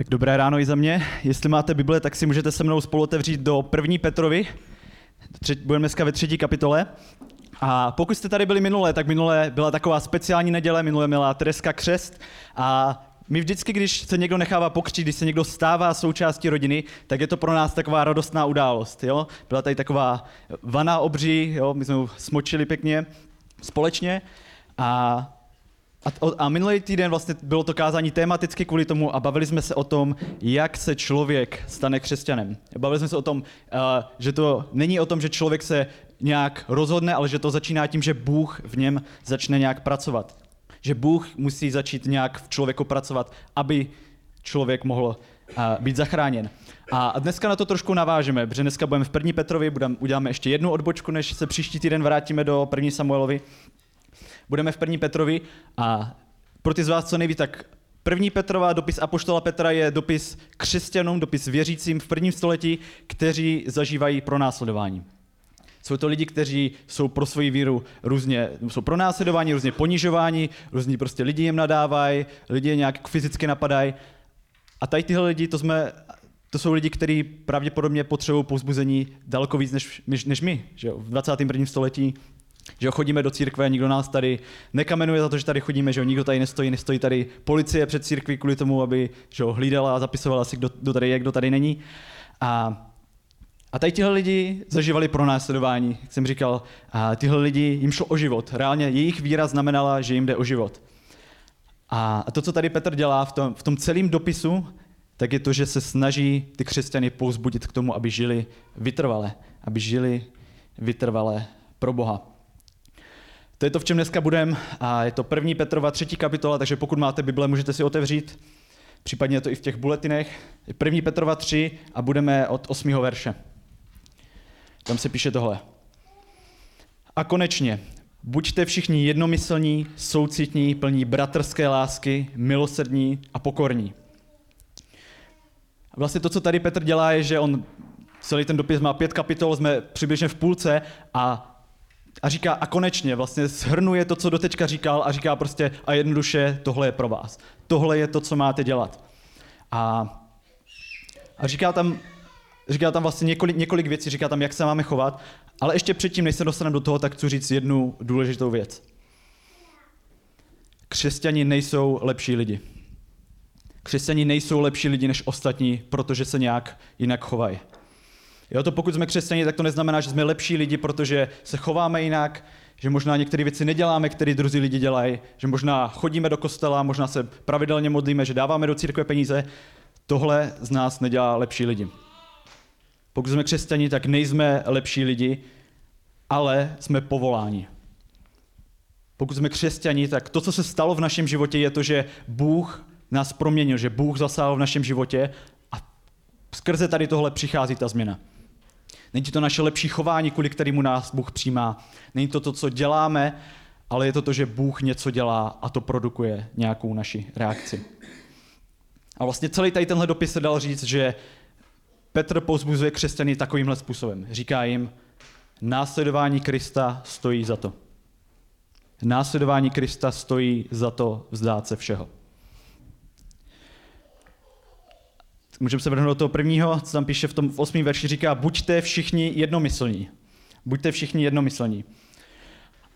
Tak dobré ráno i za mě. Jestli máte Bible, tak si můžete se mnou spolu otevřít do první Petrovi. Budeme dneska ve třetí kapitole. A pokud jste tady byli minulé, tak minulé byla taková speciální neděle, minulé měla Tereska křest a my vždycky, když se někdo nechává pokřtít, když se někdo stává součástí rodiny, tak je to pro nás taková radostná událost. Jo? Byla tady taková vana obří, jo? my jsme smočili pěkně společně a a, a minulý týden vlastně bylo to kázání tematicky kvůli tomu a bavili jsme se o tom, jak se člověk stane křesťanem. Bavili jsme se o tom, uh, že to není o tom, že člověk se nějak rozhodne, ale že to začíná tím, že Bůh v něm začne nějak pracovat. Že Bůh musí začít nějak v člověku pracovat, aby člověk mohl uh, být zachráněn. A dneska na to trošku navážeme, protože dneska budeme v první Petrovi, budeme, uděláme ještě jednu odbočku, než se příští týden vrátíme do první Samuelovi. Budeme v první Petrovi a pro ty z vás, co neví, tak první Petrova, dopis Apoštola Petra je dopis křesťanům, dopis věřícím v prvním století, kteří zažívají pronásledování. Jsou to lidi, kteří jsou pro svoji víru různě, jsou pro následování, různě ponižováni, různí prostě lidi jim nadávají, lidi je nějak fyzicky napadají. A tady tyhle lidi, to, jsme, to jsou lidi, kteří pravděpodobně potřebují povzbuzení daleko víc než, než, než my. Že jo? V 21. století že jo, chodíme do církve, nikdo nás tady nekamenuje za to, že tady chodíme, že jo, nikdo tady nestojí, nestojí tady policie před církví kvůli tomu, aby že jo, hlídala a zapisovala si, kdo, kdo tady je, kdo tady není. A, a tady tihle lidi zažívali pro následování, jak jsem říkal, a tyhle lidi, jim šlo o život. Reálně jejich víra znamenala, že jim jde o život. A to, co tady Petr dělá v tom, v tom celém dopisu, tak je to, že se snaží ty křesťany pouzbudit k tomu, aby žili vytrvale, aby žili vytrvale pro Boha. To je to, v čem dneska budeme. A je to první Petrova třetí kapitola, takže pokud máte Bible, můžete si otevřít. Případně je to i v těch buletinech. Je první Petrova 3 a budeme od 8. verše. Tam se píše tohle. A konečně, buďte všichni jednomyslní, soucitní, plní bratrské lásky, milosrdní a pokorní. Vlastně to, co tady Petr dělá, je, že on celý ten dopis má pět kapitol, jsme přibližně v půlce a a říká, a konečně vlastně shrnuje to, co doteďka říkal a říká prostě, a jednoduše, tohle je pro vás. Tohle je to, co máte dělat. A, a říká tam, říká tam vlastně několik, několik věcí, říká tam, jak se máme chovat, ale ještě předtím, než se dostaneme do toho, tak chci říct jednu důležitou věc. Křesťani nejsou lepší lidi. Křesťani nejsou lepší lidi než ostatní, protože se nějak jinak chovají. Jo, to pokud jsme křesťané, tak to neznamená, že jsme lepší lidi, protože se chováme jinak, že možná některé věci neděláme, které druzí lidi dělají, že možná chodíme do kostela, možná se pravidelně modlíme, že dáváme do církve peníze. Tohle z nás nedělá lepší lidi. Pokud jsme křesťani, tak nejsme lepší lidi, ale jsme povoláni. Pokud jsme křesťani, tak to, co se stalo v našem životě, je to, že Bůh nás proměnil, že Bůh zasáhl v našem životě a skrze tady tohle přichází ta změna. Není to naše lepší chování, kvůli kterému nás Bůh přijímá. Není to to, co děláme, ale je to to, že Bůh něco dělá a to produkuje nějakou naši reakci. A vlastně celý tady tenhle dopis se dal říct, že Petr pozbuzuje křesťany takovýmhle způsobem. Říká jim, následování Krista stojí za to. Následování Krista stojí za to vzdát se všeho. Můžeme se vrhnout do toho prvního, co tam píše v tom v osmém verši, říká, buďte všichni jednomyslní. Buďte všichni jednomyslní.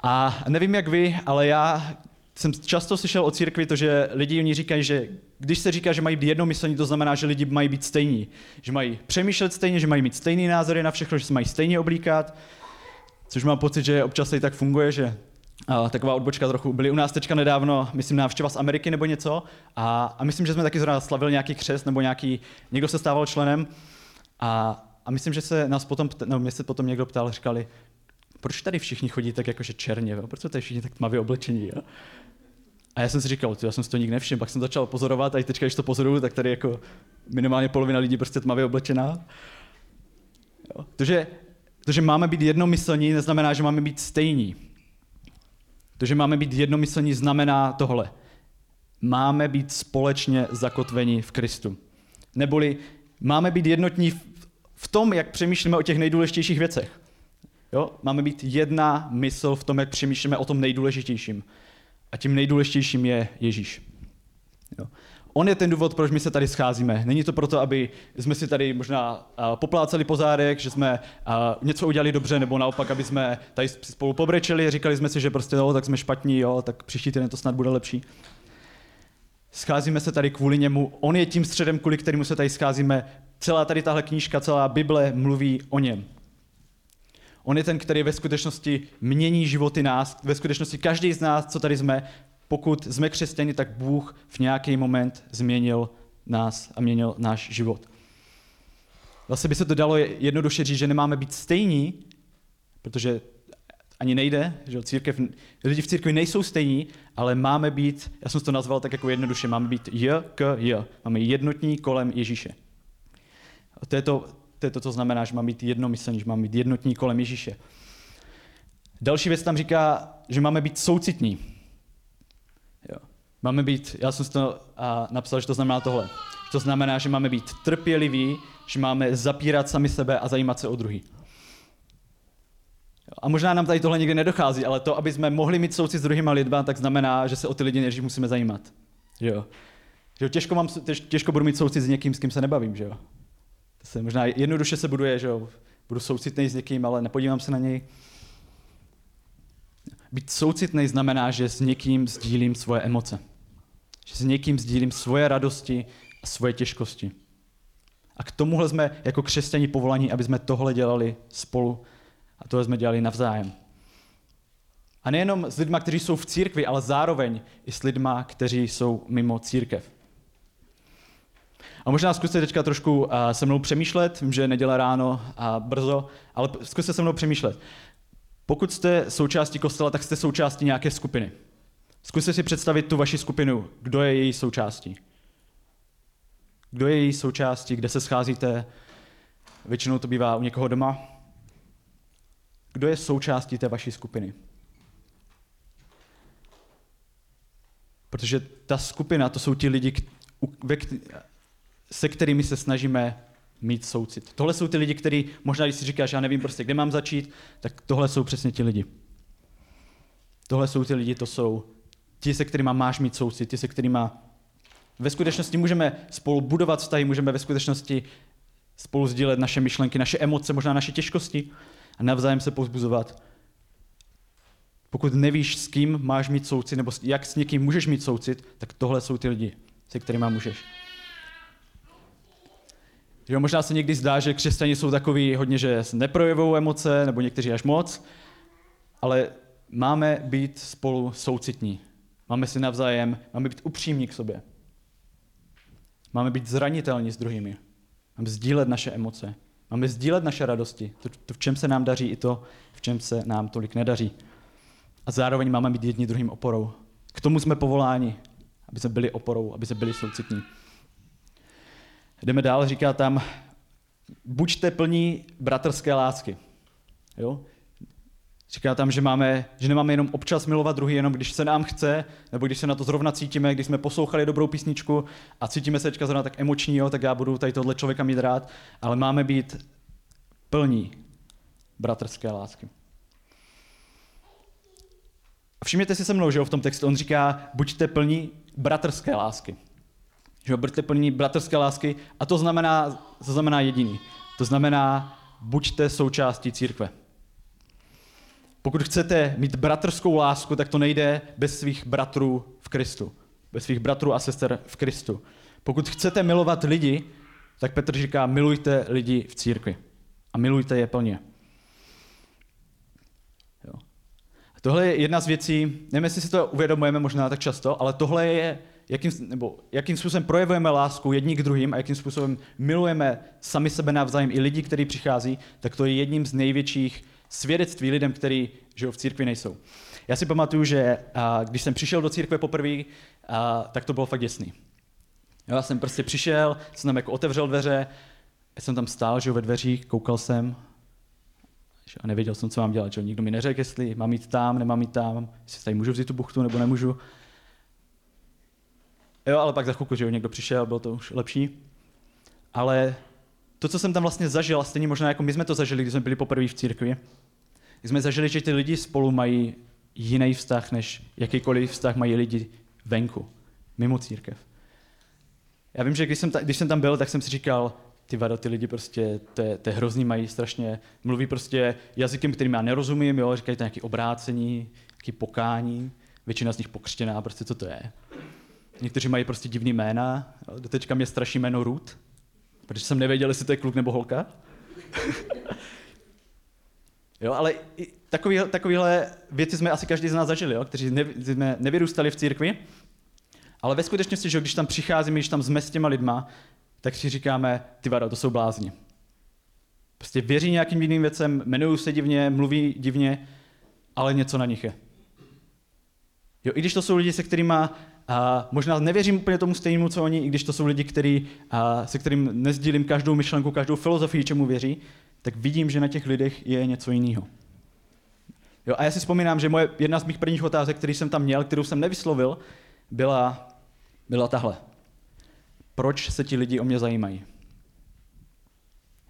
A nevím, jak vy, ale já jsem často slyšel o církvi to, že lidi oni říkají, že když se říká, že mají být jednomyslní, to znamená, že lidi mají být stejní. Že mají přemýšlet stejně, že mají mít stejný názory na všechno, že se mají stejně oblíkat. Což mám pocit, že občas i tak funguje, že a taková odbočka trochu. Byli u nás teďka nedávno, myslím, návštěva z Ameriky nebo něco a, a myslím, že jsme taky zrovna slavili nějaký křest nebo nějaký, někdo se stával členem a, a myslím, že se nás potom, no, mě se potom někdo ptal, říkali, proč tady všichni chodí tak jakože černě, jo? proč jsou tady všichni tak tmavě oblečení. Jo? A já jsem si říkal, já jsem si to nikdy nevšiml, pak jsem začal pozorovat a i teďka, když to pozoruju, tak tady jako minimálně polovina lidí prostě tmavě oblečená. Jo? To, že, to, že máme být jednomyslní, neznamená, že máme být stejní. To, že máme být jednomyslní, znamená tohle. Máme být společně zakotveni v Kristu. Neboli máme být jednotní v tom, jak přemýšlíme o těch nejdůležitějších věcech. Jo? Máme být jedna mysl v tom, jak přemýšlíme o tom nejdůležitějším. A tím nejdůležitějším je Ježíš. Jo? On je ten důvod, proč my se tady scházíme. Není to proto, aby jsme si tady možná poplácali pozádek, že jsme něco udělali dobře, nebo naopak, aby jsme tady spolu pobrečeli, říkali jsme si, že prostě jo, tak jsme špatní, jo, tak příští týden to snad bude lepší. Scházíme se tady kvůli němu. On je tím středem, kvůli kterému se tady scházíme. Celá tady tahle knížka, celá Bible mluví o něm. On je ten, který ve skutečnosti mění životy nás. Ve skutečnosti každý z nás, co tady jsme, pokud jsme křesťani, tak Bůh v nějaký moment změnil nás a měnil náš život. Zase by se to dalo jednoduše říct, že nemáme být stejní, protože ani nejde, že církev, lidi v církvi nejsou stejní, ale máme být, já jsem to nazval tak jako jednoduše, máme být J k J. Máme jednotní kolem Ježíše. A to je to, to, je to, co znamená, že máme být jednomyslní, že máme být jednotní kolem Ježíše. Další věc tam říká, že máme být soucitní. Máme být, já jsem to a, napsal, že to znamená tohle. To znamená, že máme být trpěliví, že máme zapírat sami sebe a zajímat se o druhý. A možná nám tady tohle někdy nedochází, ale to, aby jsme mohli mít soucit s druhýma lidma, tak znamená, že se o ty lidi nejdřív musíme zajímat. Že jo? Že jo? Těžko, mám, těžko budu mít soucit s někým, s kým se nebavím. Že jo? To se možná jednoduše se buduje, že jo? budu soucitný s někým, ale nepodívám se na něj. Být soucitný znamená, že s někým sdílím svoje emoce. Že s někým sdílím svoje radosti a svoje těžkosti. A k tomuhle jsme jako křesťani povolaní, aby jsme tohle dělali spolu a tohle jsme dělali navzájem. A nejenom s lidmi, kteří jsou v církvi, ale zároveň i s lidmi, kteří jsou mimo církev. A možná zkuste teďka trošku se mnou přemýšlet, vím, že neděle ráno a brzo, ale zkuste se mnou přemýšlet. Pokud jste součástí kostela, tak jste součástí nějaké skupiny. Zkuste si představit tu vaši skupinu, kdo je její součástí. Kdo je její součástí, kde se scházíte, většinou to bývá u někoho doma. Kdo je součástí té vaší skupiny? Protože ta skupina, to jsou ti lidi, se kterými se snažíme mít soucit. Tohle jsou ty lidi, kteří, možná když si říkáš, já nevím prostě, kde mám začít, tak tohle jsou přesně ti lidi. Tohle jsou ty lidi, to jsou ti, se kterými máš mít soucit, ti, se kterými ve skutečnosti můžeme spolu budovat vztahy, můžeme ve skutečnosti spolu sdílet naše myšlenky, naše emoce, možná naše těžkosti a navzájem se pozbuzovat. Pokud nevíš, s kým máš mít soucit, nebo jak s někým můžeš mít soucit, tak tohle jsou ty lidi, se kterými můžeš. Že možná se někdy zdá, že křesťani jsou takový hodně, že neprojevují emoce, nebo někteří až moc, ale máme být spolu soucitní. Máme si navzájem, máme být upřímní k sobě. Máme být zranitelní s druhými. Máme sdílet naše emoce. Máme sdílet naše radosti. To, to, v čem se nám daří, i to, v čem se nám tolik nedaří. A zároveň máme být jedni druhým oporou. K tomu jsme povoláni, aby jsme byli oporou, aby jsme byli soucitní. Jdeme dál, říká tam, buďte plní bratrské lásky. Jo? Říká tam, že, máme, že nemáme jenom občas milovat druhý, jenom když se nám chce, nebo když se na to zrovna cítíme, když jsme poslouchali dobrou písničku a cítíme se teďka zrovna tak emoční, jo, tak já budu tady tohle člověka mít rád, ale máme být plní bratrské lásky. A všimněte si se mnou, že jo, v tom textu on říká, buďte plní bratrské lásky. Že jo, buďte plní bratrské lásky a to znamená, to znamená jediný. To znamená, buďte součástí církve. Pokud chcete mít bratrskou lásku, tak to nejde bez svých bratrů v Kristu. Bez svých bratrů a sester v Kristu. Pokud chcete milovat lidi, tak Petr říká, milujte lidi v církvi. A milujte je plně. Jo. Tohle je jedna z věcí, nevím, jestli si to uvědomujeme možná tak často, ale tohle je, jakým, nebo jakým způsobem projevujeme lásku jedni k druhým a jakým způsobem milujeme sami sebe navzájem i lidi, kteří přichází, tak to je jedním z největších svědectví lidem, kteří žijou v církvi nejsou. Já si pamatuju, že a, když jsem přišel do církve poprvé, tak to bylo fakt děsný. Já jsem prostě přišel, jsem tam jako otevřel dveře, jsem tam stál, že ve dveřích, koukal jsem že, a nevěděl jsem, co mám dělat. Že? Nikdo mi neřekl, jestli mám jít tam, nemám jít tam, jestli tady můžu vzít tu buchtu nebo nemůžu. Jo, ale pak za chvilku, že jo, někdo přišel, bylo to už lepší. Ale to, co jsem tam vlastně zažil, a stejně možná jako my jsme to zažili, když jsme byli poprvé v církvi, jsme zažili, že ty lidi spolu mají jiný vztah, než jakýkoliv vztah mají lidi venku, mimo církev. Já vím, že když jsem, ta, když jsem tam byl, tak jsem si říkal, ty vado, ty lidi prostě, to je, to je hrozný, mají strašně, mluví prostě jazykem, kterým já nerozumím, jo, říkají to nějaké obrácení, nějaké pokání, většina z nich pokřtěná, prostě co to je. Někteří mají prostě divný jména, jo, teďka mě straší jméno Ruth, protože jsem nevěděl, jestli to je kluk nebo holka. jo, ale takový, takovýhle věci jsme asi každý z nás zažili, jo, kteří ne, jsme nevyrůstali v církvi, ale ve skutečnosti, že když tam přicházíme, když tam jsme s těma lidma, tak si říkáme, ty vado, to jsou blázni. Prostě věří nějakým jiným věcem, jmenují se divně, mluví divně, ale něco na nich je. Jo, i když to jsou lidi, se kterými a možná nevěřím úplně tomu stejnému, co oni, i když to jsou lidi, který, a, se kterým nezdílím každou myšlenku, každou filozofii, čemu věří, tak vidím, že na těch lidech je něco jiného. Jo, a já si vzpomínám, že moje, jedna z mých prvních otázek, který jsem tam měl, kterou jsem nevyslovil, byla, byla tahle. Proč se ti lidi o mě zajímají?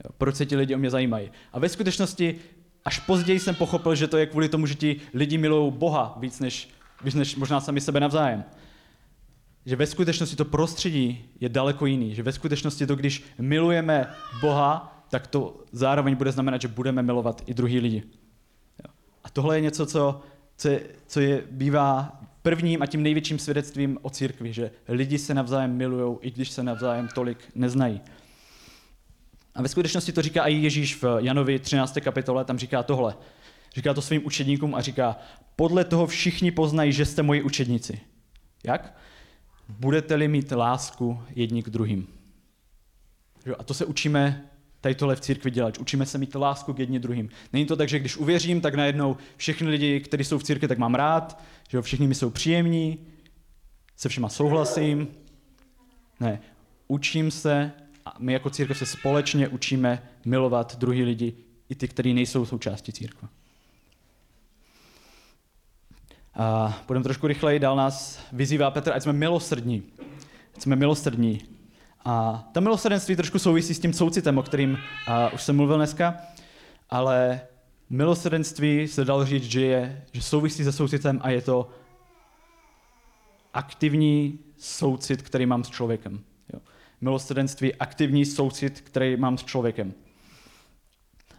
Jo, proč se ti lidi o mě zajímají? A ve skutečnosti až později jsem pochopil, že to je kvůli tomu, že ti lidi milují Boha víc než, víc než možná sami sebe navzájem. Že ve skutečnosti to prostředí je daleko jiný. Že ve skutečnosti to, když milujeme Boha, tak to zároveň bude znamenat, že budeme milovat i druhý lidi. A tohle je něco, co, co, je, co je, bývá prvním a tím největším svědectvím o církvi, že lidi se navzájem milují, i když se navzájem tolik neznají. A ve skutečnosti to říká i Ježíš v Janovi 13. kapitole, tam říká tohle. Říká to svým učedníkům a říká, podle toho všichni poznají, že jste moji učedníci. Jak? Budete-li mít lásku jedni k druhým. A to se učíme tady tohle v církvi dělat. Učíme se mít lásku k jedním druhým. Není to tak, že když uvěřím, tak najednou všechny lidi, kteří jsou v církvi, tak mám rád, že jo, všichni mi jsou příjemní, se všema souhlasím. Ne, učím se, a my jako církev se společně učíme milovat druhý lidi, i ty, kteří nejsou součástí církve. A půjdeme trošku rychleji, dál nás vyzývá Petr, ať jsme milosrdní. Ať jsme milosrdní. A to milosrdenství trošku souvisí s tím soucitem, o kterým uh, už jsem mluvil dneska, ale milosrdenství se dalo říct, že, je, že souvisí se soucitem a je to aktivní soucit, který mám s člověkem. Jo. Milosrdenství aktivní soucit, který mám s člověkem.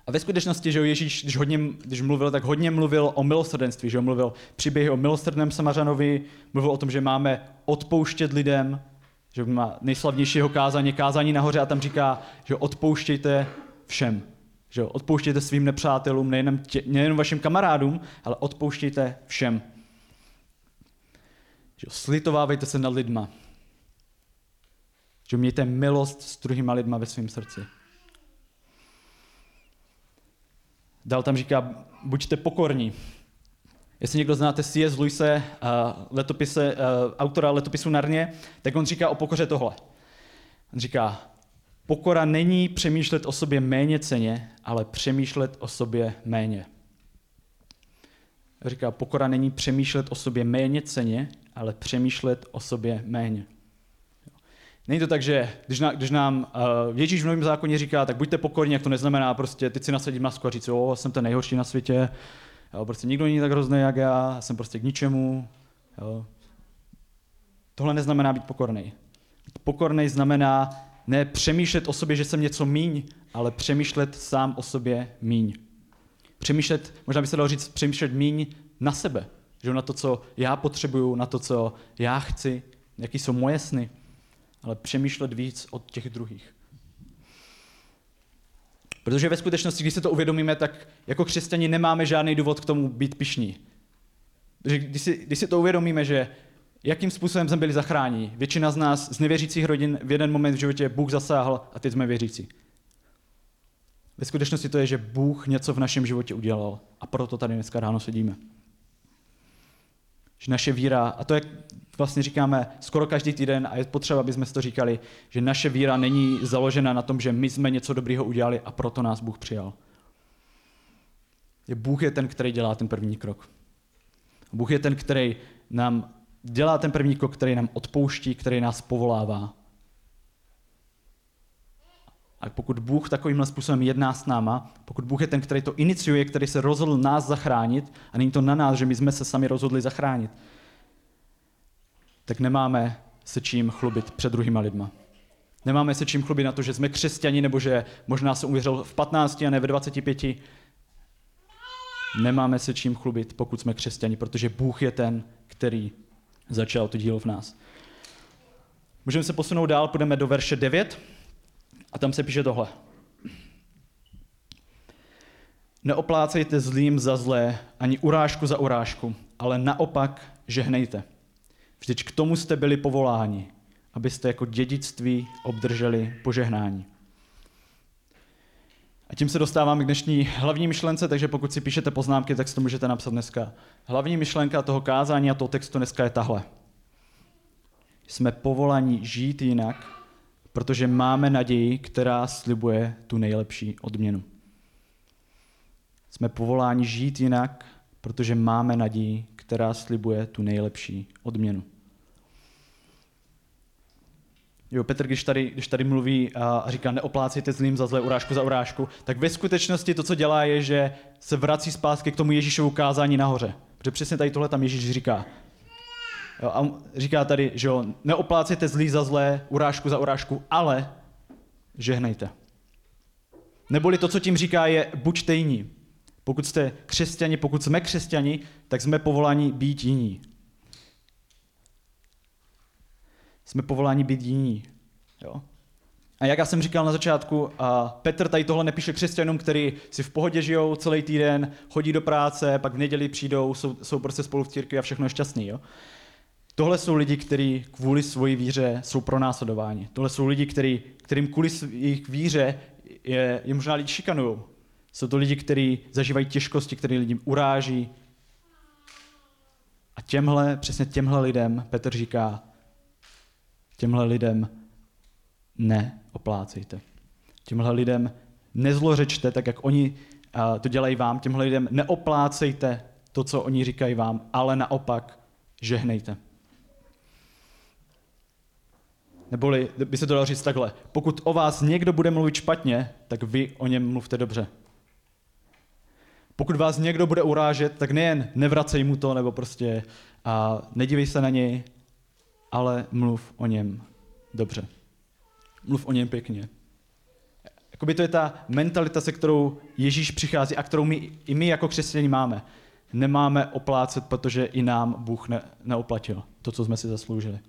A ve skutečnosti, že Ježíš, když, hodně, když mluvil, tak hodně mluvil o milosrdenství, že mluvil příběhy o milosrdném Samařanovi, mluvil o tom, že máme odpouštět lidem, že má nejslavnějšího kázání, kázání nahoře a tam říká, že odpouštějte všem. Že odpouštějte svým nepřátelům, nejenom, tě, nejenom vašim kamarádům, ale odpouštějte všem. Že slitovávejte se nad lidma. Že mějte milost s druhýma lidma ve svém srdci. Dál tam říká, buďte pokorní. Jestli někdo znáte C.S. Luise, uh, letopise, uh, autora letopisu Narně, tak on říká o pokoře tohle. On říká, pokora není přemýšlet o sobě méně ceně, ale přemýšlet o sobě méně. Říká, pokora není přemýšlet o sobě méně ceně, ale přemýšlet o sobě méně. Není to tak, že když, na, když nám uh, Ježíš v Novém zákoně říká, tak buďte pokorní, jak to neznamená prostě teď si nasadím masku a říct, jo, jsem ten nejhorší na světě, Jo, prostě nikdo není tak hrozný, jak já, jsem prostě k ničemu. Jo. Tohle neznamená být pokorný. Pokorný znamená ne přemýšlet o sobě, že jsem něco míň, ale přemýšlet sám o sobě míň. Přemýšlet, možná by se dalo říct, přemýšlet míň na sebe. Že na to, co já potřebuju, na to, co já chci, jaký jsou moje sny, ale přemýšlet víc od těch druhých. Protože ve skutečnosti, když se to uvědomíme, tak jako křesťani nemáme žádný důvod k tomu být pišní. Takže když si, když si to uvědomíme, že jakým způsobem jsme byli zachráněni. Většina z nás z nevěřících rodin v jeden moment v životě Bůh zasáhl a teď jsme věřící. Ve skutečnosti to je, že Bůh něco v našem životě udělal a proto tady dneska ráno sedíme. Že naše víra, a to jak vlastně říkáme skoro každý týden a je potřeba, aby jsme si to říkali, že naše víra není založena na tom, že my jsme něco dobrého udělali a proto nás Bůh přijal. Je Bůh je ten, který dělá ten první krok. Bůh je ten, který nám dělá ten první krok, který nám odpouští, který nás povolává. A pokud Bůh takovýmhle způsobem jedná s náma, pokud Bůh je ten, který to iniciuje, který se rozhodl nás zachránit, a není to na nás, že my jsme se sami rozhodli zachránit, tak nemáme se čím chlubit před druhýma lidma. Nemáme se čím chlubit na to, že jsme křesťani, nebo že možná jsem uvěřil v 15 a ne ve 25. Nemáme se čím chlubit, pokud jsme křesťani, protože Bůh je ten, který začal to dílo v nás. Můžeme se posunout dál, půjdeme do verše 9 a tam se píše tohle. Neoplácejte zlým za zlé, ani urážku za urážku, ale naopak žehnejte. Vždyť k tomu jste byli povoláni, abyste jako dědictví obdrželi požehnání. A tím se dostáváme k dnešní hlavní myšlence, takže pokud si píšete poznámky, tak si to můžete napsat dneska. Hlavní myšlenka toho kázání a toho textu dneska je tahle. Jsme povoláni žít jinak, protože máme naději, která slibuje tu nejlepší odměnu. Jsme povoláni žít jinak, protože máme naději, která slibuje tu nejlepší odměnu. Jo, Petr, když tady, když tady mluví a říká, neoplácejte zlým za zlé urážku za urážku, tak ve skutečnosti to, co dělá, je, že se vrací zpátky k tomu Ježíšovu kázání nahoře. Protože přesně tady tohle tam Ježíš říká. Jo, a říká tady, že jo, neoplácejte zlý za zlé, urážku za urážku, ale žehnejte. Neboli to, co tím říká, je buďte jiní. Pokud jste křesťani, pokud jsme křesťani, tak jsme povoláni být jiní. Jsme povoláni být jiní. Jo? A jak já jsem říkal na začátku, a Petr tady tohle nepíše křesťanům, který si v pohodě žijou celý týden, chodí do práce, pak v neděli přijdou, jsou, jsou prostě spolu v církvi a všechno je šťastný. Jo? Tohle jsou lidi, kteří kvůli svoji víře jsou pronásledováni. Tohle jsou lidi, který, kterým kvůli jejich víře je, je možná lidi šikanují. Jsou to lidi, kteří zažívají těžkosti, které lidi uráží. A těmhle, přesně těmhle lidem Petr říká, těmhle lidem neoplácejte. Těmhle lidem nezlořečte, tak jak oni to dělají vám. Těmhle lidem neoplácejte to, co oni říkají vám, ale naopak žehnejte. Neboli by se to dalo říct takhle. Pokud o vás někdo bude mluvit špatně, tak vy o něm mluvte dobře. Pokud vás někdo bude urážet, tak nejen nevracej mu to, nebo prostě a nedívej se na něj, ale mluv o něm dobře. Mluv o něm pěkně. Jakoby to je ta mentalita, se kterou Ježíš přichází a kterou my, i my jako křesťané máme. Nemáme oplácet, protože i nám Bůh ne, neoplatil to, co jsme si zasloužili.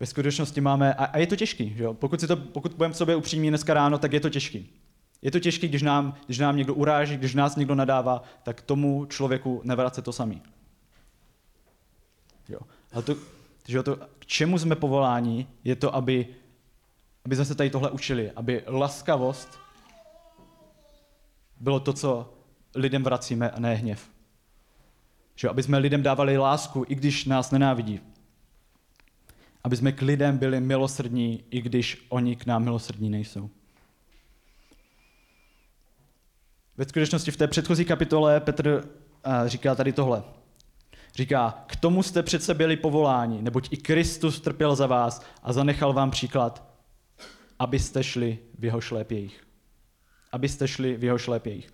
Ve skutečnosti máme, a, a je to těžký, že jo? Pokud, pokud budeme sobě upřímní dneska ráno, tak je to těžký. Je to těžké, když nám, když nám někdo uráží, když nás někdo nadává, tak tomu člověku nevrace to samý. Jo. Ale to, že to, k čemu jsme povoláni, je to, aby, aby jsme se tady tohle učili, aby laskavost bylo to, co lidem vracíme a ne hněv. Že aby jsme lidem dávali lásku, i když nás nenávidí. Aby jsme k lidem byli milosrdní, i když oni k nám milosrdní nejsou. Ve skutečnosti v té předchozí kapitole Petr eh, říká tady tohle. Říká, k tomu jste přece byli povoláni, neboť i Kristus trpěl za vás a zanechal vám příklad, abyste šli v jeho šlépějích. Abyste šli v jeho šlépějích.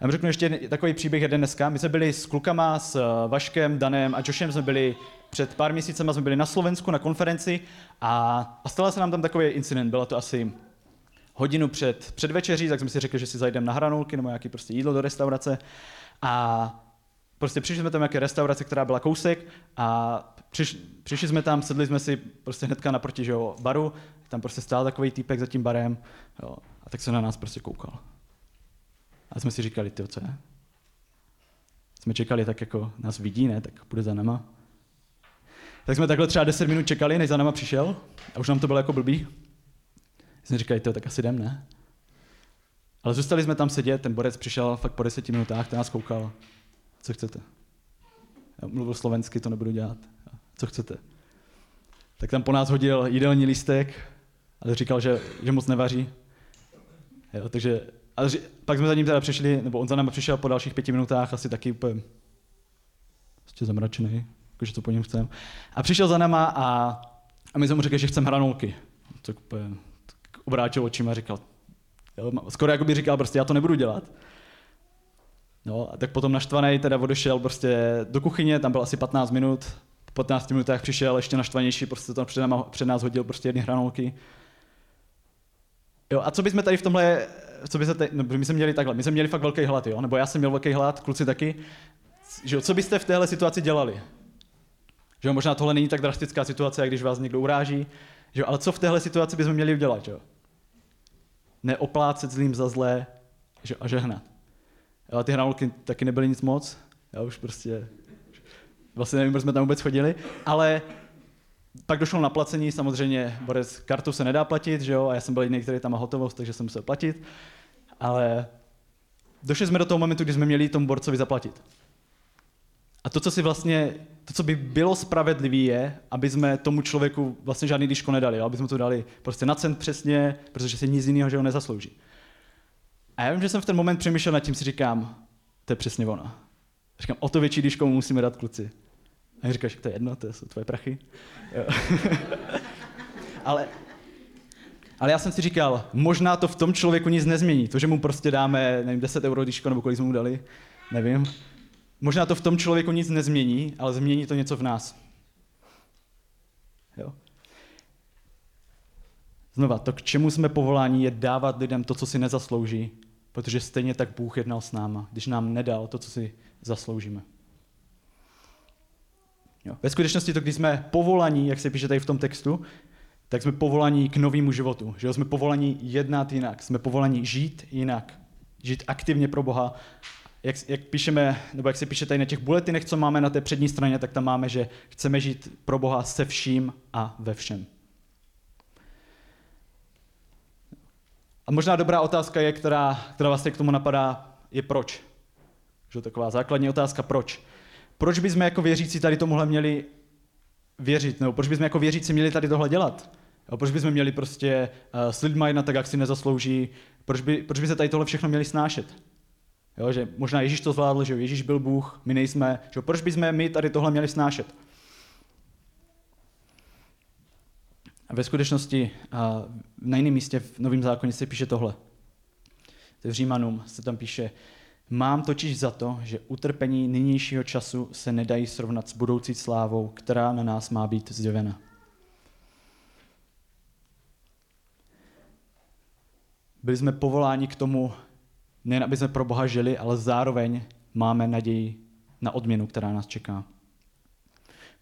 Já vám řeknu ještě takový příběh jeden dneska. My jsme byli s klukama, s eh, Vaškem, Danem a Joshem jsme byli před pár měsícema jsme byli na Slovensku na konferenci a, a stala se nám tam takový incident. Bylo to asi hodinu před, před večeří, tak jsme si řekli, že si zajdeme na hranolky nebo nějaký prostě jídlo do restaurace. A prostě přišli jsme tam nějaké restaurace, která byla kousek a přiš, přišli jsme tam, sedli jsme si prostě hnedka naproti že jo, baru, tam prostě stál takový týpek za tím barem jo, a tak se na nás prostě koukal. A jsme si říkali, ty co je? Jsme čekali tak jako nás vidí, ne, tak půjde za náma. Tak jsme takhle třeba 10 minut čekali, než za náma přišel a už nám to bylo jako blbý jsme říkali, to tak asi jdem, ne? Ale zůstali jsme tam sedět, ten borec přišel fakt po deseti minutách, ten nás koukal. Co chcete? Já mluvil slovensky, to nebudu dělat. Co chcete? Tak tam po nás hodil jídelní lístek, ale říkal, že, že moc nevaří. Jo, takže, ale ři, pak jsme za ním teda přišli, nebo on za námi přišel po dalších pěti minutách, asi taky úplně prostě zamračený, jakože to po něm chcem. A přišel za náma a, a my jsme mu řekli, že chceme hranolky. Tak úplně, obrátil očima a říkal, jo, skoro jako by říkal, prostě já to nebudu dělat. No, a tak potom naštvaný teda odešel prostě do kuchyně, tam byl asi 15 minut, 15 minutách přišel ještě naštvanější, prostě to před, náma, před nás hodil prostě jedny hranolky. Jo, a co bychom tady v tomhle, co by se tady, no, my jsme měli takhle, my jsme měli fakt velký hlad, jo, nebo já jsem měl velký hlad, kluci taky, že jo, co byste v téhle situaci dělali? Že jo, možná tohle není tak drastická situace, když vás někdo uráží, že jo, ale co v téhle situaci bychom měli udělat, jo? Neoplácet zlým za zlé že, a žehnat. Ale ty hranolky taky nebyly nic moc, já už prostě, vlastně nevím, proč jsme tam vůbec chodili, ale pak došlo na placení, samozřejmě Borec kartu se nedá platit, že jo, a já jsem byl jediný, který tam má hotovost, takže jsem musel platit, ale došli jsme do toho momentu, kdy jsme měli tomu borcovi zaplatit. A to, co si vlastně, to, co by bylo spravedlivé, je, aby jsme tomu člověku vlastně žádný diško nedali, aby jsme to dali prostě na cent přesně, protože si nic jiného, že ho nezaslouží. A já vím, že jsem v ten moment přemýšlel nad tím, si říkám, to je přesně ono. Říkám, o to větší diško musíme dát kluci. A říkáš, to je jedno, to jsou tvoje prachy. ale, ale já jsem si říkal, možná to v tom člověku nic nezmění. To, že mu prostě dáme, nevím, 10 euro diško, nebo kolik jsme mu dali, nevím. Možná to v tom člověku nic nezmění, ale změní to něco v nás. Jo? Znova, to, k čemu jsme povoláni, je dávat lidem to, co si nezaslouží, protože stejně tak Bůh jednal s náma, když nám nedal to, co si zasloužíme. Jo. Ve skutečnosti to, když jsme povolaní, jak se píše tady v tom textu, tak jsme povolaní k novému životu. Že jsme povolaní jednat jinak, jsme povolaní žít jinak, žít aktivně pro Boha. Jak, jak píšeme, nebo jak se píše tady na těch buletinech, co máme na té přední straně, tak tam máme, že chceme žít pro Boha se vším a ve všem. A možná dobrá otázka je, která, která vlastně k tomu napadá, je proč. Že taková základní otázka, proč. Proč bychom jako věřící tady tomuhle měli věřit? Nebo proč bychom jako věřící měli tady tohle dělat? Jo, proč bychom měli prostě uh, s lidmi jednat tak, jak si nezaslouží? Proč by, proč by se tady tohle všechno měli snášet? Jo, že možná Ježíš to zvládl, že Ježíš byl Bůh, my nejsme. Že proč bychom my tady tohle měli snášet? A ve skutečnosti na jiném místě v Novém zákoně se píše tohle. V Římanům se tam píše, Mám totiž za to, že utrpení nynějšího času se nedají srovnat s budoucí slávou, která na nás má být zjevena. Byli jsme povoláni k tomu, nejen aby jsme pro Boha žili, ale zároveň máme naději na odměnu, která nás čeká.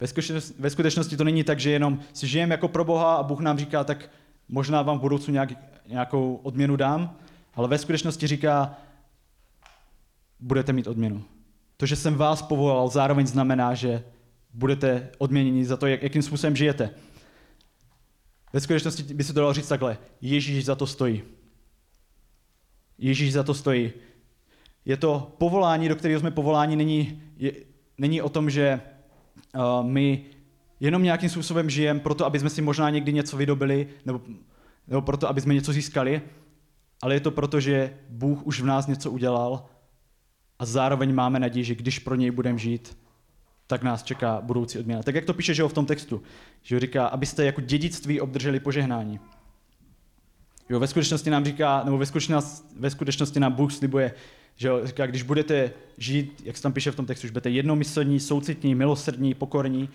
Ve skutečnosti, ve skutečnosti to není tak, že jenom si žijeme jako pro Boha a Bůh nám říká, tak možná vám v budoucnu nějak, nějakou odměnu dám, ale ve skutečnosti říká, budete mít odměnu. To, že jsem vás povolal, zároveň znamená, že budete odměněni za to, jak, jakým způsobem žijete. Ve skutečnosti by se to dalo říct takhle. Ježíš za to stojí. Ježíš za to stojí. Je to povolání, do kterého jsme povoláni, není, je, není o tom, že uh, my jenom nějakým způsobem žijeme proto, aby jsme si možná někdy něco vydobili, nebo, nebo proto, aby jsme něco získali, ale je to proto, že Bůh už v nás něco udělal a zároveň máme naději, že když pro něj budeme žít, tak nás čeká budoucí odměna. Tak jak to píše, že ho v tom textu, že ho říká, abyste jako dědictví obdrželi požehnání. Jo, ve skutečnosti nám říká, nebo ve skutečnosti, ve skutečnosti nám Bůh slibuje, že jo, říká, když budete žít, jak se tam píše v tom textu, že budete jednomyslní, soucitní, milosrdní, pokorní,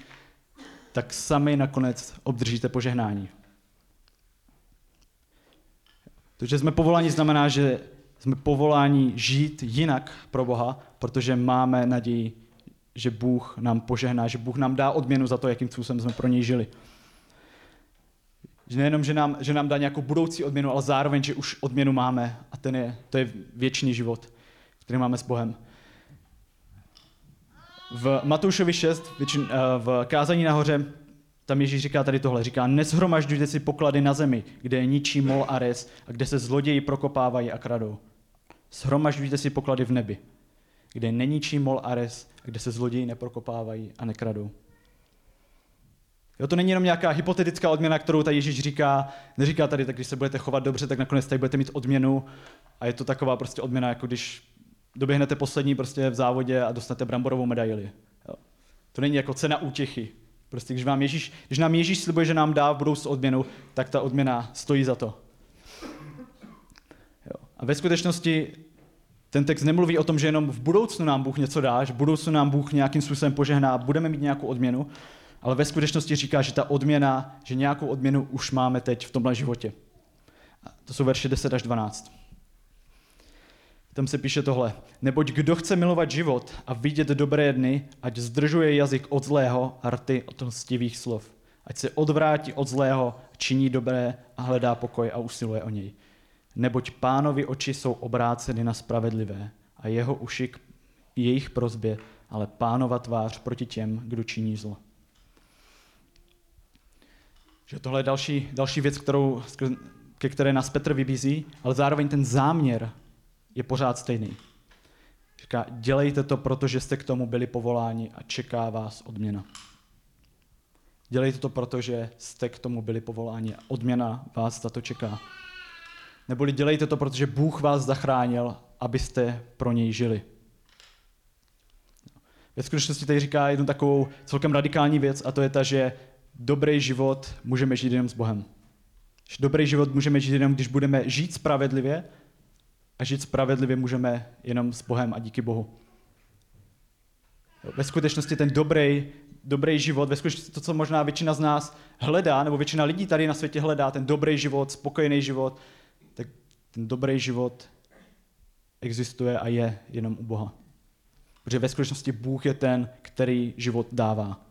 tak sami nakonec obdržíte požehnání. To, že jsme povoláni, znamená, že jsme povoláni žít jinak pro Boha, protože máme naději, že Bůh nám požehná, že Bůh nám dá odměnu za to, jakým způsobem jsme pro něj žili. Že nejenom, že nám, že nám dá nějakou budoucí odměnu, ale zároveň, že už odměnu máme a ten je, to je věčný život, který máme s Bohem. V Matoušovi 6, většin, eh, v kázání nahoře, tam Ježíš říká tady tohle, říká, neshromažďujte si poklady na zemi, kde je ničí mol a res a kde se zloději prokopávají a kradou. Shromažďujte si poklady v nebi, kde není čím mol ares, kde se zloději neprokopávají a nekradou. Jo, to není jenom nějaká hypotetická odměna, kterou tady Ježíš říká. Neříká tady, tak když se budete chovat dobře, tak nakonec tady budete mít odměnu. A je to taková prostě odměna, jako když doběhnete poslední prostě v závodě a dostanete bramborovou medaili. Jo. To není jako cena útěchy. Prostě když, vám Ježíš, když nám Ježíš slibuje, že nám dá v budoucnu odměnu, tak ta odměna stojí za to. A ve skutečnosti ten text nemluví o tom, že jenom v budoucnu nám Bůh něco dá, že v budoucnu nám Bůh nějakým způsobem požehná budeme mít nějakou odměnu, ale ve skutečnosti říká, že ta odměna, že nějakou odměnu už máme teď v tomhle životě. A to jsou verše 10 až 12. Tam se píše tohle. Neboť kdo chce milovat život a vidět dobré dny, ať zdržuje jazyk od zlého a rty od lstivých slov. Ať se odvrátí od zlého, činí dobré a hledá pokoj a usiluje o něj. Neboť pánovi oči jsou obráceny na spravedlivé a jeho uši k jejich prozbě, ale pánova tvář proti těm, kdo činí zlo. Že tohle je další, další věc, kterou, ke které nás Petr vybízí, ale zároveň ten záměr je pořád stejný. Říká, dělejte to, protože jste k tomu byli povoláni a čeká vás odměna. Dělejte to, protože jste k tomu byli povoláni a odměna vás za to čeká. Neboli dělejte to, protože Bůh vás zachránil, abyste pro něj žili. Ve skutečnosti tady říká jednu takovou celkem radikální věc a to je ta, že dobrý život můžeme žít jenom s Bohem. Dobrý život můžeme žít jenom, když budeme žít spravedlivě a žít spravedlivě můžeme jenom s Bohem a díky Bohu. Ve skutečnosti ten dobrý, dobrý život, ve skutečnosti to, co možná většina z nás hledá, nebo většina lidí tady na světě hledá, ten dobrý život, spokojený život, tak ten dobrý život existuje a je jenom u Boha. Protože ve skutečnosti Bůh je ten, který život dává.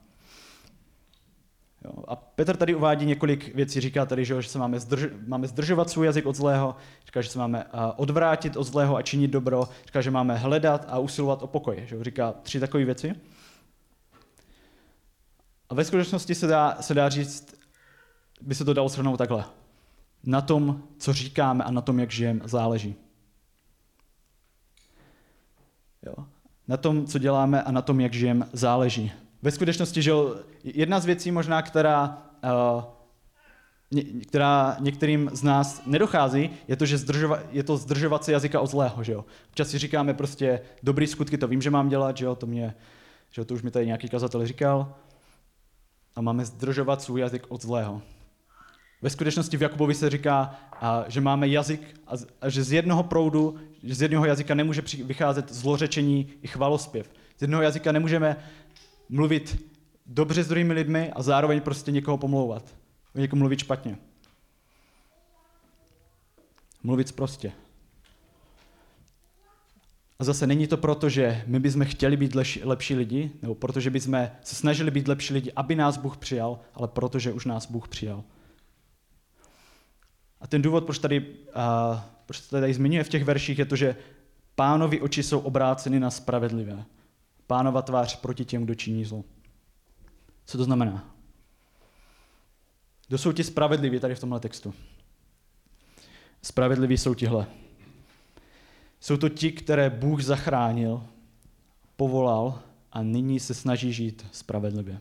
Jo. A Petr tady uvádí několik věcí. Říká tady, že, se máme, zdrž, máme zdržovat svůj jazyk od zlého, říká, že se máme odvrátit od zlého a činit dobro, říká, že máme hledat a usilovat o pokoj. Že? Říká tři takové věci. A ve skutečnosti se dá, se dá říct, by se to dalo shrnout takhle. Na tom, co říkáme a na tom, jak žijeme, záleží. Jo. Na tom, co děláme a na tom, jak žijeme, záleží. Ve skutečnosti, že jedna z věcí možná, která, uh, která některým z nás nedochází, je to, že zdržova, je to zdržovat se jazyka od zlého. Že jo? Občas si říkáme prostě dobrý skutky, to vím, že mám dělat, že jo? To, mě, že jo? to už mi tady nějaký kazatel říkal. A máme zdržovat svůj jazyk od zlého. Ve skutečnosti v Jakubovi se říká, že máme jazyk a že z jednoho proudu, že z jednoho jazyka nemůže vycházet zlořečení i chvalospěv. Z jednoho jazyka nemůžeme mluvit dobře s druhými lidmi a zároveň prostě někoho pomlouvat. O někomu mluvit špatně. Mluvit prostě. A zase není to proto, že my bychom chtěli být lepší, lidi, nebo protože bychom se snažili být lepší lidi, aby nás Bůh přijal, ale protože už nás Bůh přijal. A ten důvod, proč tady, uh, proč tady zmiňuje v těch verších, je to, že pánovi oči jsou obráceny na spravedlivé. Pánova tvář proti těm, kdo činí zlo. Co to znamená? Kdo jsou ti spravedliví tady v tomhle textu? Spravedliví jsou tihle. Jsou to ti, které Bůh zachránil, povolal a nyní se snaží žít spravedlivě.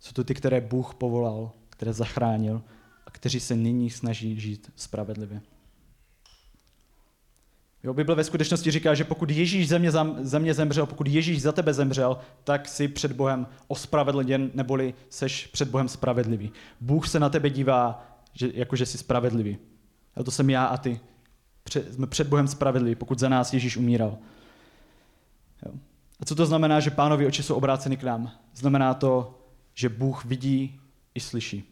Jsou to ty, které Bůh povolal, které zachránil a kteří se nyní snaží žít spravedlivě. Jo, Bible ve skutečnosti říká, že pokud Ježíš země, za mě zemřel, pokud Ježíš za tebe zemřel, tak si před Bohem ospravedlněn, neboli seš před Bohem spravedlivý. Bůh se na tebe dívá, že, jako že jsi spravedlivý. A to jsem já a ty. Před, jsme před Bohem spravedliví, pokud za nás Ježíš umíral. Jo. A co to znamená, že pánovi oči jsou obráceny k nám? Znamená to, že Bůh vidí i slyší.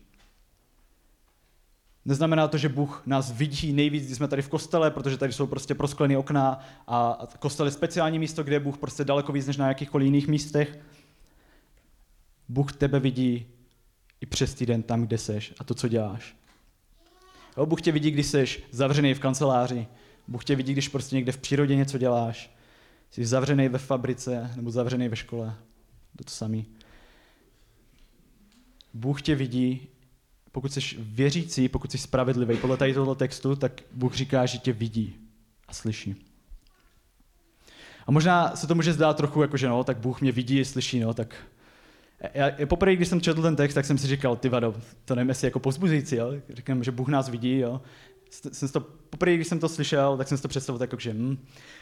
Neznamená to, že Bůh nás vidí nejvíc, když jsme tady v kostele, protože tady jsou prostě prosklené okna a kostel je speciální místo, kde je Bůh prostě daleko víc než na jakýchkoliv jiných místech. Bůh tebe vidí i přes týden tam, kde seš a to, co děláš. Jo, Bůh tě vidí, když seš zavřený v kanceláři. Bůh tě vidí, když prostě někde v přírodě něco děláš. Jsi zavřený ve fabrice nebo zavřený ve škole. To to samý. Bůh tě vidí pokud jsi věřící, pokud jsi spravedlivý, podle tady tohoto textu, tak Bůh říká, že tě vidí a slyší. A možná se to může zdát trochu jako, že no, tak Bůh mě vidí slyší, no, tak já, poprvé, když jsem četl ten text, tak jsem si říkal, ty vado, to nevím, jestli jako pozbuzující, jo? Říkám, že Bůh nás vidí, jo? Jsem to, poprvé, když jsem to slyšel, tak jsem si to představil tak, jako, že hm,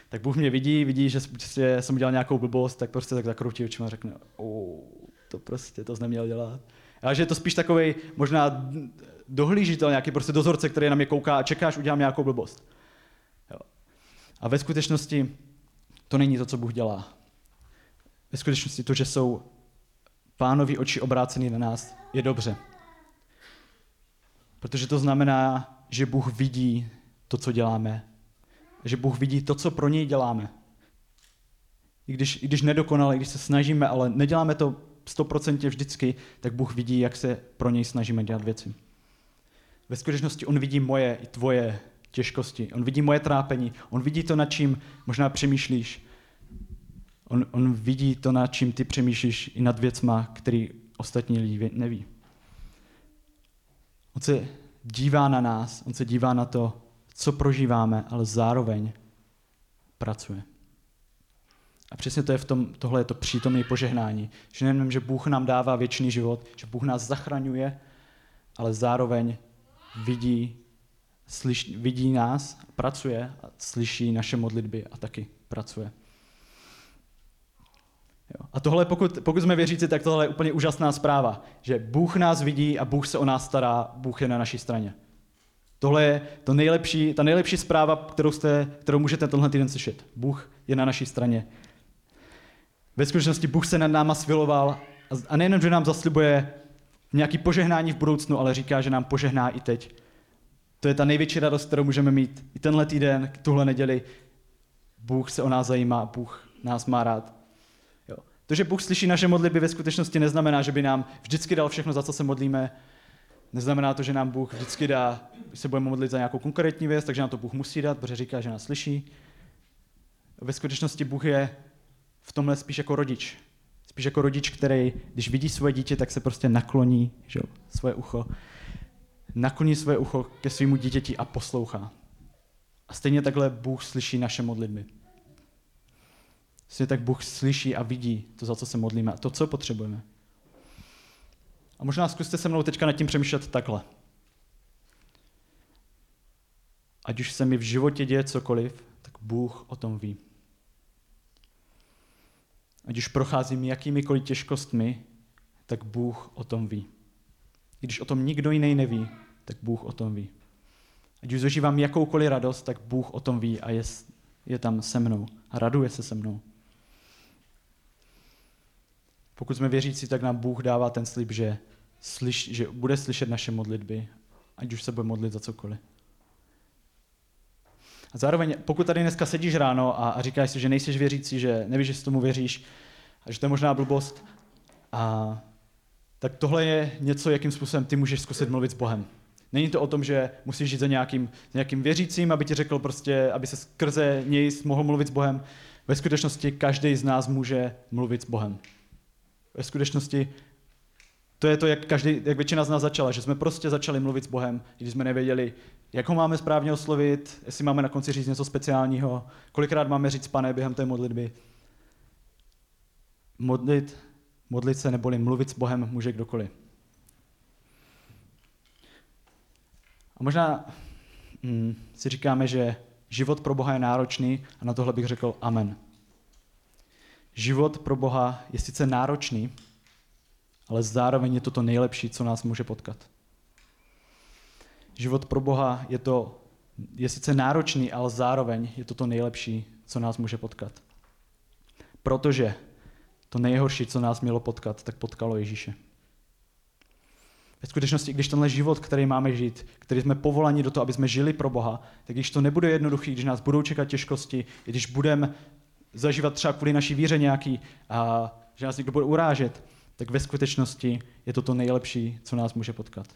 tak Bůh mě vidí, vidí, že prostě jsem udělal nějakou blbost, tak prostě tak zakroutí očima a řekne, oh, to prostě, to jsi neměl dělat. Ale že je to spíš takový možná dohlížitel, nějaký prostě dozorce, který na mě kouká a čeká, až udělám nějakou blbost. Jo. A ve skutečnosti to není to, co Bůh dělá. Ve skutečnosti to, že jsou pánovi oči obrácený na nás, je dobře. Protože to znamená, že Bůh vidí to, co děláme. Že Bůh vidí to, co pro něj děláme. I když, i když nedokonale, když se snažíme, ale neděláme to stoprocentně vždycky, tak Bůh vidí, jak se pro něj snažíme dělat věci. Ve skutečnosti On vidí moje i tvoje těžkosti. On vidí moje trápení. On vidí to, nad čím možná přemýšlíš. On, on vidí to, nad čím ty přemýšlíš i nad věcma, který ostatní lidi neví. On se dívá na nás, on se dívá na to, co prožíváme, ale zároveň pracuje. A přesně to je v tom, tohle je to přítomné požehnání. Že nejenom, že Bůh nám dává věčný život, že Bůh nás zachraňuje, ale zároveň vidí, slyš, vidí nás, pracuje a slyší naše modlitby a taky pracuje. Jo. A tohle, pokud, pokud jsme věřící, tak tohle je úplně úžasná zpráva, že Bůh nás vidí a Bůh se o nás stará, Bůh je na naší straně. Tohle je to nejlepší, ta nejlepší zpráva, kterou, jste, kterou můžete tenhle týden slyšet. Bůh je na naší straně. Ve skutečnosti Bůh se nad náma sviloval a nejenom, že nám zaslibuje nějaký požehnání v budoucnu, ale říká, že nám požehná i teď. To je ta největší radost, kterou můžeme mít i tenhle týden, tuhle neděli. Bůh se o nás zajímá, Bůh nás má rád. Jo. To, že Bůh slyší naše modlitby, ve skutečnosti neznamená, že by nám vždycky dal všechno, za co se modlíme. Neznamená to, že nám Bůh vždycky dá, když se budeme modlit za nějakou konkrétní věc, takže nám to Bůh musí dát, protože říká, že nás slyší. Ve skutečnosti Bůh je v tomhle spíš jako rodič. Spíš jako rodič, který, když vidí svoje dítě, tak se prostě nakloní že, svoje ucho. Nakloní svoje ucho ke svýmu dítěti a poslouchá. A stejně takhle Bůh slyší naše modlitby. Stejně tak Bůh slyší a vidí to, za co se modlíme a to, co potřebujeme. A možná zkuste se mnou teďka nad tím přemýšlet takhle. Ať už se mi v životě děje cokoliv, tak Bůh o tom ví. Ať už procházím jakýmikoliv těžkostmi, tak Bůh o tom ví. I když o tom nikdo jiný neví, tak Bůh o tom ví. Ať už zažívám jakoukoliv radost, tak Bůh o tom ví a je, je tam se mnou a raduje se se mnou. Pokud jsme věřící, tak nám Bůh dává ten slib, že, slyš, že bude slyšet naše modlitby, ať už se bude modlit za cokoliv. A zároveň, pokud tady dneska sedíš ráno a, a říkáš si, že nejsi věřící, že nevíš, že si tomu věříš, a že to je možná blbost, a, tak tohle je něco, jakým způsobem ty můžeš zkusit mluvit s Bohem. Není to o tom, že musíš žít za nějakým, nějakým věřícím, aby ti řekl prostě, aby se skrze něj mohl mluvit s Bohem. Ve skutečnosti každý z nás může mluvit s Bohem. Ve skutečnosti to je to, jak, každý, jak většina z nás začala, že jsme prostě začali mluvit s Bohem, když jsme nevěděli, jak ho máme správně oslovit, jestli máme na konci říct něco speciálního, kolikrát máme říct pane během té modlitby. Modlit, modlit se neboli mluvit s Bohem může kdokoliv. A možná hm, si říkáme, že život pro Boha je náročný a na tohle bych řekl amen. Život pro Boha je sice náročný, ale zároveň je to to nejlepší, co nás může potkat. Život pro Boha je to, je sice náročný, ale zároveň je to to nejlepší, co nás může potkat. Protože to nejhorší, co nás mělo potkat, tak potkalo Ježíše. Ve skutečnosti, když tenhle život, který máme žít, který jsme povolani do toho, aby jsme žili pro Boha, tak když to nebude jednoduchý, když nás budou čekat těžkosti, když budeme zažívat třeba kvůli naší víře nějaký, a že nás někdo bude urážet, tak ve skutečnosti je to to nejlepší, co nás může potkat.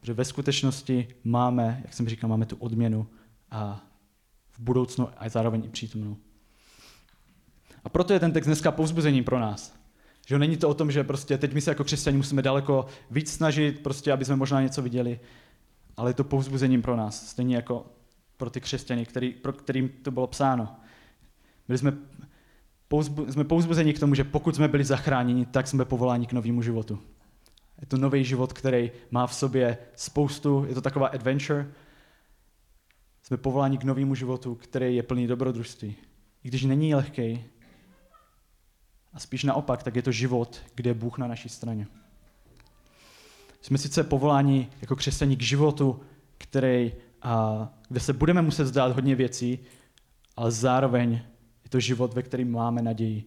Protože ve skutečnosti máme, jak jsem říkal, máme tu odměnu a v budoucnu a zároveň i přítomnou. A proto je ten text dneska povzbuzením pro nás. Že není to o tom, že prostě teď my se jako křesťani musíme daleko víc snažit, prostě, aby jsme možná něco viděli, ale je to povzbuzením pro nás, stejně jako pro ty křesťany, který, pro kterým to bylo psáno. Byli jsme, pouzbu, jsme povzbuzeni k tomu, že pokud jsme byli zachráněni, tak jsme povoláni k novému životu. Je to nový život, který má v sobě spoustu, je to taková adventure. Jsme povoláni k novému životu, který je plný dobrodružství. I když není lehký, a spíš naopak, tak je to život, kde je Bůh na naší straně. Jsme sice povoláni jako křesťaní k životu, který, a, kde se budeme muset zdát hodně věcí, ale zároveň je to život, ve kterém máme naději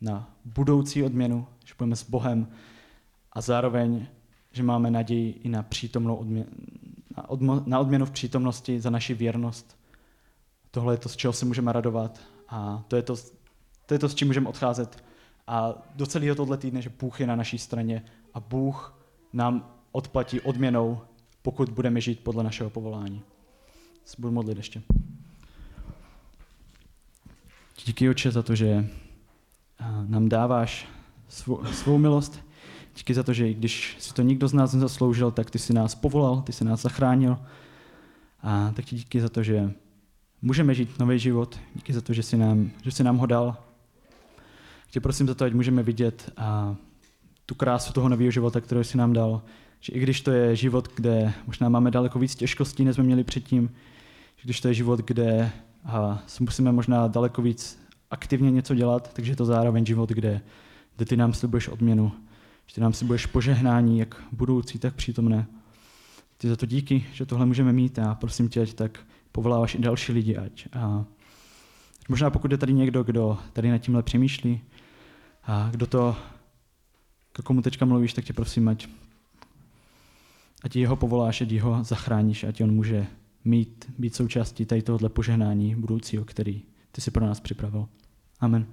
na budoucí odměnu, že budeme s Bohem a zároveň, že máme naději i na přítomnou odměnu, na, odmo, na odměnu v přítomnosti za naši věrnost. Tohle je to, z čeho se můžeme radovat a to je to, to, je to s čím můžeme odcházet a do celého tohle týdne, že Bůh je na naší straně a Bůh nám odplatí odměnou, pokud budeme žít podle našeho povolání. Se budu modlit ještě. Díky, Oče, za to, že nám dáváš svou, svou milost. Díky za to, že i když si to nikdo z nás nezasloužil, tak ty si nás povolal, ty si nás zachránil. A tak ti díky za to, že můžeme žít nový život. Díky za to, že jsi nám, že jsi nám ho dal. Tě prosím za to, ať můžeme vidět a tu krásu toho nového života, kterou jsi nám dal. Že i když to je život, kde možná máme daleko víc těžkostí, než jsme měli předtím, že když to je život, kde a musíme možná daleko víc aktivně něco dělat, takže je to zároveň život, kde, kde ty nám slibuješ odměnu, že ty nám slibuješ požehnání, jak budoucí, tak přítomné. Ty za to díky, že tohle můžeme mít a prosím tě, ať tak povoláváš i další lidi, ať. A možná pokud je tady někdo, kdo tady nad tímhle přemýšlí, a kdo to, k komu teďka mluvíš, tak tě prosím, ať, ať jeho povoláš, ať ho zachráníš, ať on může mít, být součástí tady tohohle požehnání budoucího, který ty si pro nás připravil. Amen.